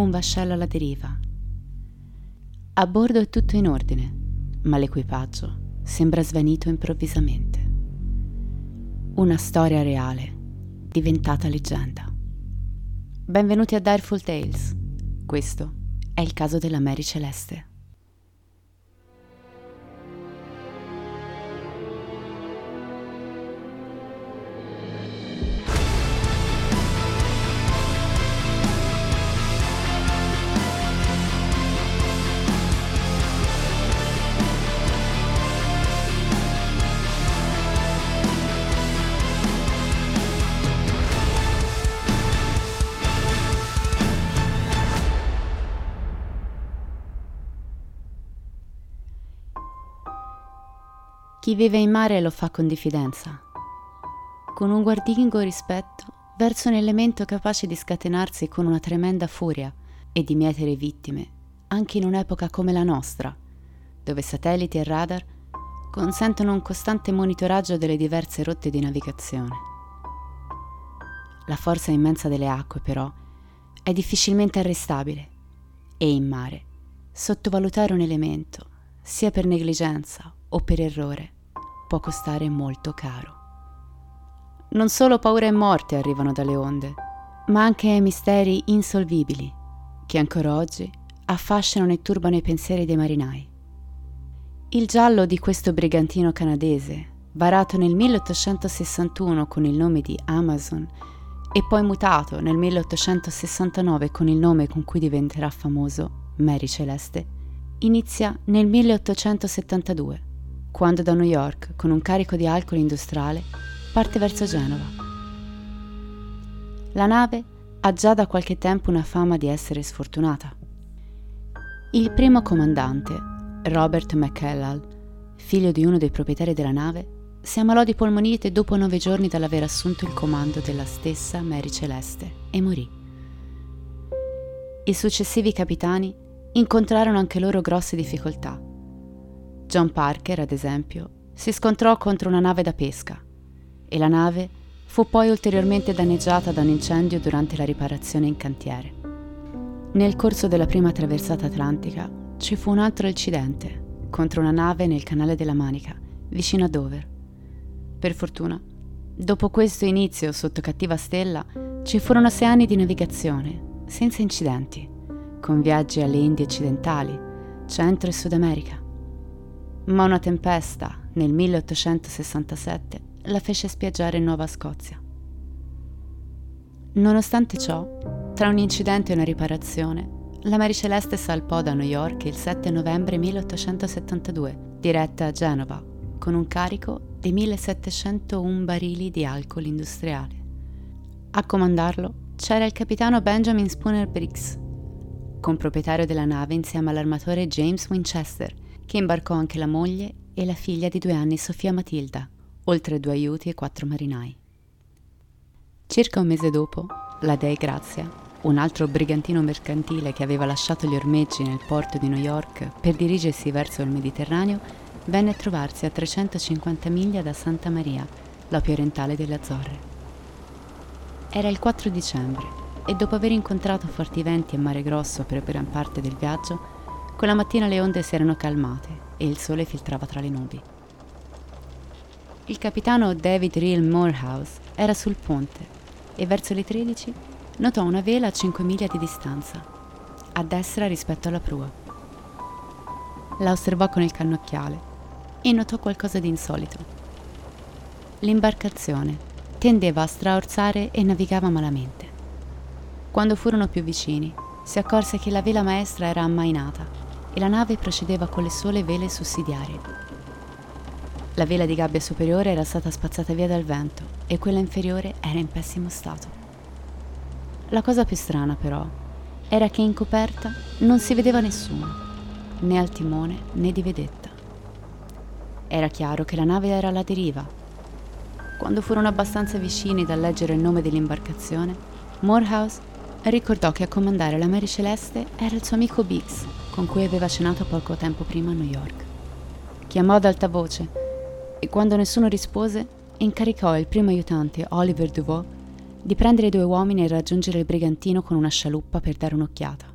un vascello alla deriva. A bordo è tutto in ordine, ma l'equipaggio sembra svanito improvvisamente. Una storia reale, diventata leggenda. Benvenuti a Direful Tales. Questo è il caso della Mary Celeste. Chi vive in mare lo fa con diffidenza, con un guardingo rispetto verso un elemento capace di scatenarsi con una tremenda furia e di mietere vittime, anche in un'epoca come la nostra, dove satelliti e radar consentono un costante monitoraggio delle diverse rotte di navigazione. La forza immensa delle acque, però, è difficilmente arrestabile e in mare sottovalutare un elemento, sia per negligenza o per errore, può costare molto caro. Non solo paura e morte arrivano dalle onde, ma anche misteri insolvibili che ancora oggi affascinano e turbano i pensieri dei marinai. Il giallo di questo brigantino canadese, varato nel 1861 con il nome di Amazon e poi mutato nel 1869 con il nome con cui diventerà famoso Mary Celeste, inizia nel 1872 quando da New York, con un carico di alcol industriale, parte verso Genova. La nave ha già da qualche tempo una fama di essere sfortunata. Il primo comandante, Robert McCallal, figlio di uno dei proprietari della nave, si ammalò di polmonite dopo nove giorni dall'aver assunto il comando della stessa Mary Celeste e morì. I successivi capitani incontrarono anche loro grosse difficoltà John Parker, ad esempio, si scontrò contro una nave da pesca e la nave fu poi ulteriormente danneggiata da un incendio durante la riparazione in cantiere. Nel corso della prima traversata atlantica ci fu un altro incidente contro una nave nel canale della Manica, vicino a Dover. Per fortuna, dopo questo inizio sotto cattiva stella, ci furono sei anni di navigazione, senza incidenti, con viaggi alle Indie occidentali, Centro e Sud America ma una tempesta nel 1867 la fece spiaggiare in Nuova Scozia. Nonostante ciò, tra un incidente e una riparazione, la Mary Celeste salpò da New York il 7 novembre 1872, diretta a Genova, con un carico di 1701 barili di alcol industriale. A comandarlo c'era il capitano Benjamin Spooner Briggs, comproprietario della nave insieme all'armatore James Winchester, che imbarcò anche la moglie e la figlia di due anni Sofia Matilda, oltre due aiuti e quattro marinai. Circa un mese dopo, la Dei Grazia, un altro brigantino mercantile che aveva lasciato gli ormeggi nel porto di New York per dirigersi verso il Mediterraneo, venne a trovarsi a 350 miglia da Santa Maria, la più orientale delle Azzorre. Era il 4 dicembre e dopo aver incontrato forti venti e mare grosso per gran parte del viaggio, quella mattina le onde si erano calmate e il sole filtrava tra le nubi. Il capitano David Real Morehouse era sul ponte e verso le 13 notò una vela a 5 miglia di distanza, a destra rispetto alla prua. La osservò con il cannocchiale e notò qualcosa di insolito. L'imbarcazione tendeva a straorzare e navigava malamente. Quando furono più vicini, si accorse che la vela maestra era ammainata e la nave procedeva con le sole vele sussidiarie. La vela di gabbia superiore era stata spazzata via dal vento e quella inferiore era in pessimo stato. La cosa più strana però era che in coperta non si vedeva nessuno, né al timone né di vedetta. Era chiaro che la nave era alla deriva. Quando furono abbastanza vicini da leggere il nome dell'imbarcazione, Morehouse ricordò che a comandare la Mary Celeste era il suo amico Biggs, con cui aveva cenato poco tempo prima a New York. Chiamò ad alta voce e quando nessuno rispose, incaricò il primo aiutante Oliver Duvaux di prendere i due uomini e raggiungere il brigantino con una scialuppa per dare un'occhiata.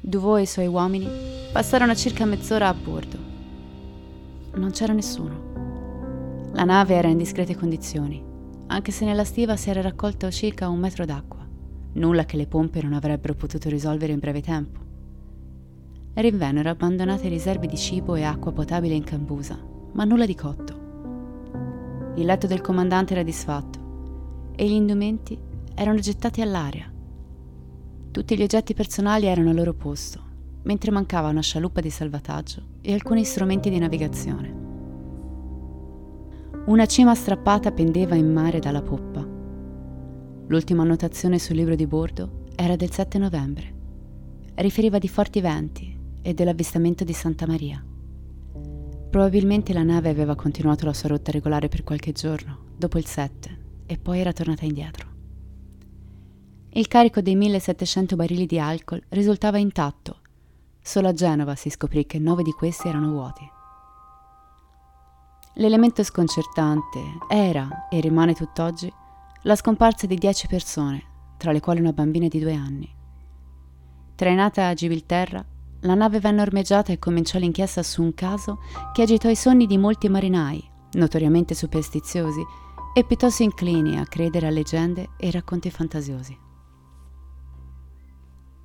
Duvaux e i suoi uomini passarono circa mezz'ora a bordo. Non c'era nessuno. La nave era in discrete condizioni, anche se nella stiva si era raccolto circa un metro d'acqua, nulla che le pompe non avrebbero potuto risolvere in breve tempo. Rinvennero abbandonate riserve di cibo e acqua potabile in cambusa, ma nulla di cotto. Il letto del comandante era disfatto e gli indumenti erano gettati all'aria. Tutti gli oggetti personali erano al loro posto, mentre mancava una scialuppa di salvataggio e alcuni strumenti di navigazione. Una cima strappata pendeva in mare dalla poppa. L'ultima annotazione sul libro di bordo era del 7 novembre. Riferiva di forti venti e dell'avvistamento di Santa Maria. Probabilmente la nave aveva continuato la sua rotta regolare per qualche giorno, dopo il 7, e poi era tornata indietro. Il carico dei 1700 barili di alcol risultava intatto. Solo a Genova si scoprì che nove di questi erano vuoti. L'elemento sconcertante era, e rimane tutt'oggi, la scomparsa di dieci persone, tra le quali una bambina di due anni. Trainata a Gibilterra, la nave venne ormeggiata e cominciò l'inchiesta su un caso che agitò i sonni di molti marinai, notoriamente superstiziosi e piuttosto inclini a credere a leggende e racconti fantasiosi.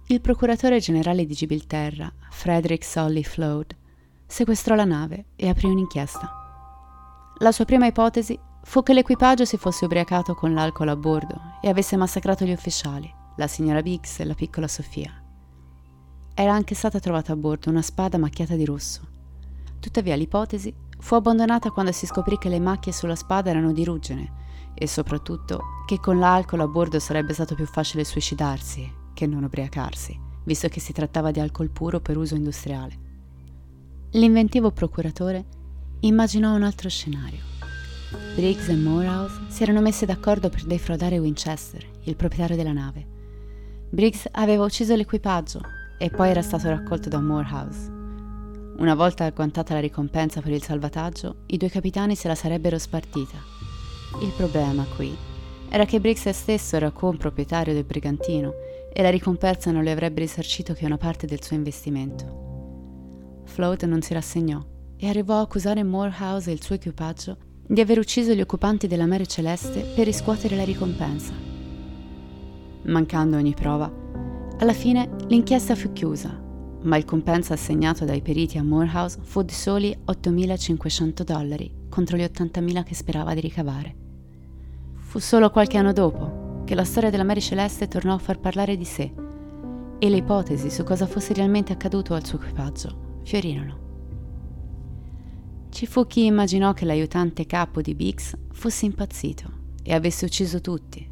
Il procuratore generale di Gibilterra, Frederick Solly Flood, sequestrò la nave e aprì un'inchiesta. La sua prima ipotesi fu che l'equipaggio si fosse ubriacato con l'alcol a bordo e avesse massacrato gli ufficiali, la signora Biggs e la piccola Sofia. Era anche stata trovata a bordo una spada macchiata di rosso. Tuttavia l'ipotesi fu abbandonata quando si scoprì che le macchie sulla spada erano di ruggine e soprattutto che con l'alcol a bordo sarebbe stato più facile suicidarsi che non ubriacarsi, visto che si trattava di alcol puro per uso industriale. L'inventivo procuratore immaginò un altro scenario. Briggs e Morehouse si erano messi d'accordo per defraudare Winchester, il proprietario della nave. Briggs aveva ucciso l'equipaggio e poi era stato raccolto da Morehouse. Una volta agguantata la ricompensa per il salvataggio, i due capitani se la sarebbero spartita. Il problema qui era che Briggs stesso era comproprietario del brigantino e la ricompensa non le avrebbe risarcito che una parte del suo investimento. Float non si rassegnò e arrivò a accusare Morehouse e il suo equipaggio di aver ucciso gli occupanti della Mare Celeste per riscuotere la ricompensa. Mancando ogni prova, alla fine l'inchiesta fu chiusa, ma il compenso assegnato dai periti a Morehouse fu di soli 8.500 dollari contro gli 80.000 che sperava di ricavare. Fu solo qualche anno dopo che la storia della Mary Celeste tornò a far parlare di sé e le ipotesi su cosa fosse realmente accaduto al suo equipaggio fiorirono. Ci fu chi immaginò che l'aiutante capo di Biggs fosse impazzito e avesse ucciso tutti,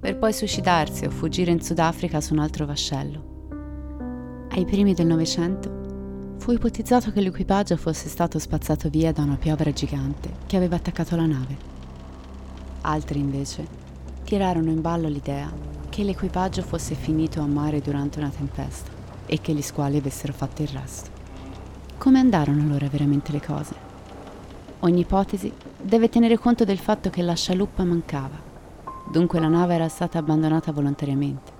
per poi suicidarsi o fuggire in Sudafrica su un altro vascello. Ai primi del Novecento fu ipotizzato che l'equipaggio fosse stato spazzato via da una piovra gigante che aveva attaccato la nave. Altri invece tirarono in ballo l'idea che l'equipaggio fosse finito a mare durante una tempesta e che gli squali avessero fatto il resto. Come andarono allora veramente le cose? Ogni ipotesi deve tenere conto del fatto che la scialuppa mancava dunque la nave era stata abbandonata volontariamente.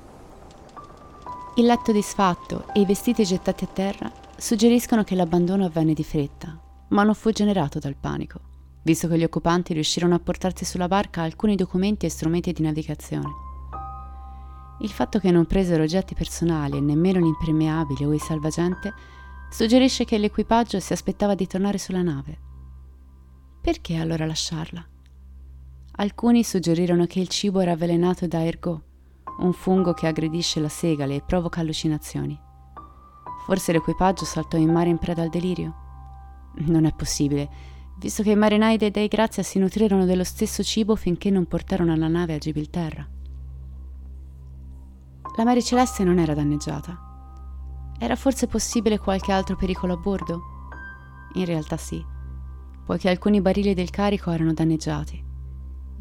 Il letto disfatto e i vestiti gettati a terra suggeriscono che l'abbandono avvenne di fretta, ma non fu generato dal panico, visto che gli occupanti riuscirono a portarsi sulla barca alcuni documenti e strumenti di navigazione. Il fatto che non presero oggetti personali e nemmeno l'impermeabile o il salvagente suggerisce che l'equipaggio si aspettava di tornare sulla nave. Perché allora lasciarla? Alcuni suggerirono che il cibo era avvelenato da ergot, un fungo che aggredisce la segale e provoca allucinazioni. Forse l'equipaggio saltò in mare in preda al delirio? Non è possibile, visto che i marinai dei Dei Grazia si nutrirono dello stesso cibo finché non portarono la nave a Gibilterra. La Mare Celeste non era danneggiata. Era forse possibile qualche altro pericolo a bordo? In realtà sì, poiché alcuni barili del carico erano danneggiati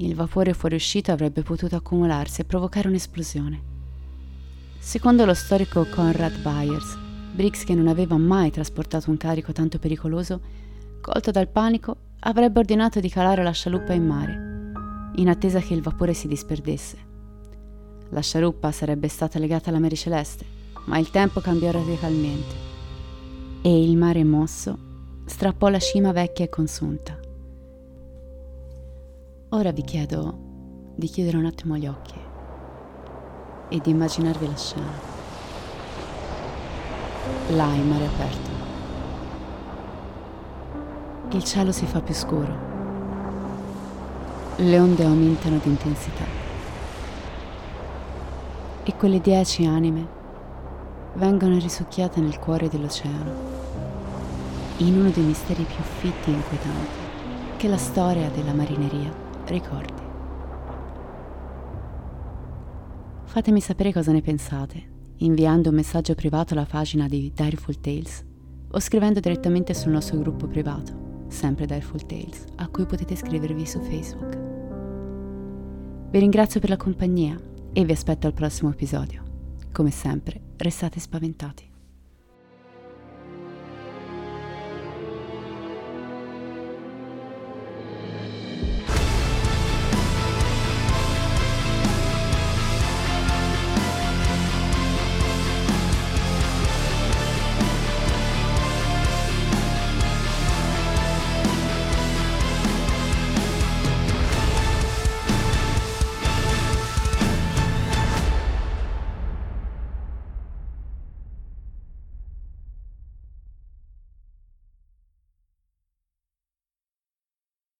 il vapore fuoriuscito avrebbe potuto accumularsi e provocare un'esplosione. Secondo lo storico Conrad Byers, Briggs, che non aveva mai trasportato un carico tanto pericoloso, colto dal panico, avrebbe ordinato di calare la scialuppa in mare. in attesa che il vapore si disperdesse. La sciaruppa sarebbe stata legata alla Mare Celeste, ma il tempo cambiò radicalmente e il mare mosso strappò la cima vecchia e consunta. Ora vi chiedo di chiudere un attimo gli occhi e di immaginarvi la scena. Là in mare aperto. Il cielo si fa più scuro. Le onde aumentano di intensità. E quelle dieci anime vengono risucchiate nel cuore dell'oceano, in uno dei misteri più fitti e inquietanti che la storia della marineria ricordi. Fatemi sapere cosa ne pensate inviando un messaggio privato alla pagina di Direful Tales o scrivendo direttamente sul nostro gruppo privato, sempre Direful Tales, a cui potete iscrivervi su Facebook. Vi ringrazio per la compagnia e vi aspetto al prossimo episodio. Come sempre, restate spaventati.